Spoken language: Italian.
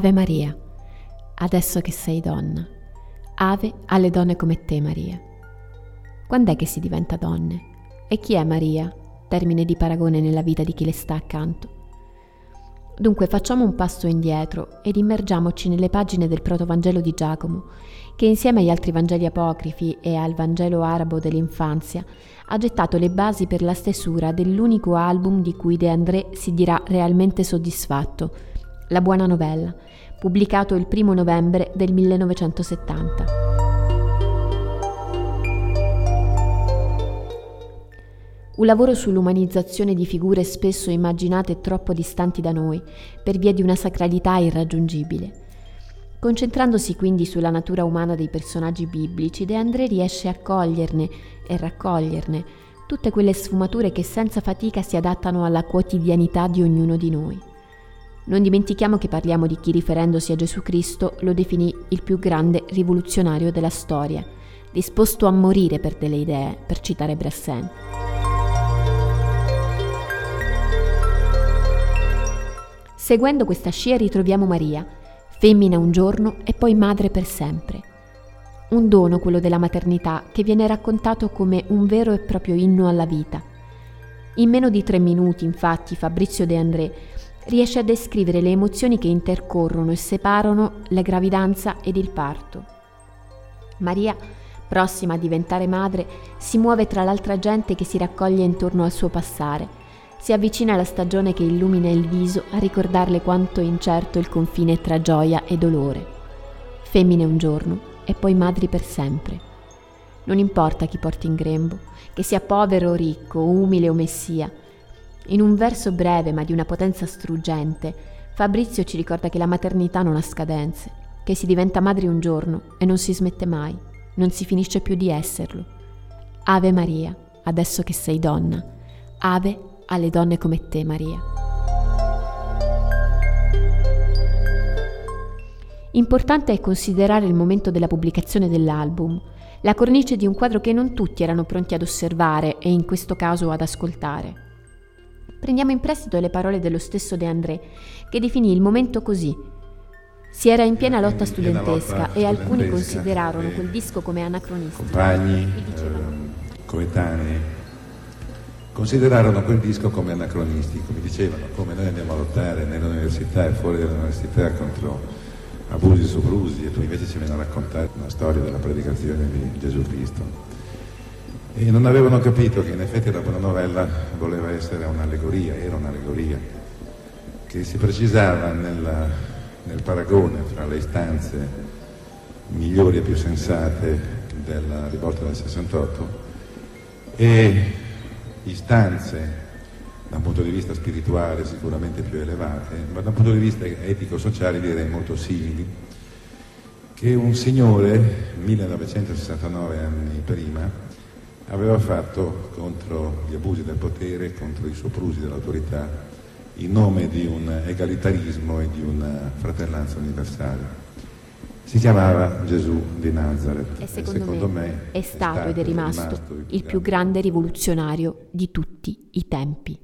Ave Maria, adesso che sei donna. Ave alle donne come te, Maria. Quando è che si diventa donne? E chi è Maria? Termine di paragone nella vita di chi le sta accanto. Dunque facciamo un passo indietro ed immergiamoci nelle pagine del protovangelo di Giacomo, che insieme agli altri Vangeli apocrifi e al Vangelo arabo dell'infanzia ha gettato le basi per la stesura dell'unico album di cui De André si dirà realmente soddisfatto, La Buona Novella, pubblicato il 1 novembre del 1970. Un lavoro sull'umanizzazione di figure spesso immaginate troppo distanti da noi, per via di una sacralità irraggiungibile. Concentrandosi quindi sulla natura umana dei personaggi biblici, De André riesce a coglierne e raccoglierne tutte quelle sfumature che senza fatica si adattano alla quotidianità di ognuno di noi. Non dimentichiamo che parliamo di chi riferendosi a Gesù Cristo lo definì il più grande rivoluzionario della storia, disposto a morire per delle idee, per citare Brassin. Seguendo questa scia ritroviamo Maria, femmina un giorno e poi madre per sempre. Un dono quello della maternità che viene raccontato come un vero e proprio inno alla vita. In meno di tre minuti, infatti, Fabrizio De André riesce a descrivere le emozioni che intercorrono e separano la gravidanza ed il parto. Maria, prossima a diventare madre, si muove tra l'altra gente che si raccoglie intorno al suo passare si avvicina la stagione che illumina il viso a ricordarle quanto incerto il confine tra gioia e dolore. Femmine un giorno e poi madri per sempre. Non importa chi porti in grembo, che sia povero o ricco, umile o messia. In un verso breve ma di una potenza struggente, Fabrizio ci ricorda che la maternità non ha scadenze, che si diventa madri un giorno e non si smette mai, non si finisce più di esserlo. Ave Maria, adesso che sei donna. Ave alle donne come te, Maria. Importante è considerare il momento della pubblicazione dell'album, la cornice di un quadro che non tutti erano pronti ad osservare e in questo caso ad ascoltare. Prendiamo in prestito le parole dello stesso De André, che definì il momento così. Si era in piena lotta studentesca lotta e alcuni considerarono quel disco come anacronistico. Compagni, eh, coetanei, considerarono quel disco come anacronistico, mi dicevano come noi andiamo a lottare nell'università e fuori dall'università contro abusi e soprusi e tu invece ci vieni a raccontare una storia della predicazione di Gesù Cristo. E non avevano capito che in effetti la buona novella voleva essere un'allegoria, era un'allegoria, che si precisava nella, nel paragone tra le istanze migliori e più sensate della rivolta del 68 e istanze da un punto di vista spirituale sicuramente più elevate, ma da un punto di vista etico-sociale direi molto simili, che un signore 1969 anni prima aveva fatto contro gli abusi del potere, contro i soprusi dell'autorità, in nome di un egalitarismo e di una fratellanza universale. Si chiamava Gesù di Nazareth e secondo, e secondo me, me, è stato ed è rimasto, rimasto il più grande rivoluzionario di tutti i tempi.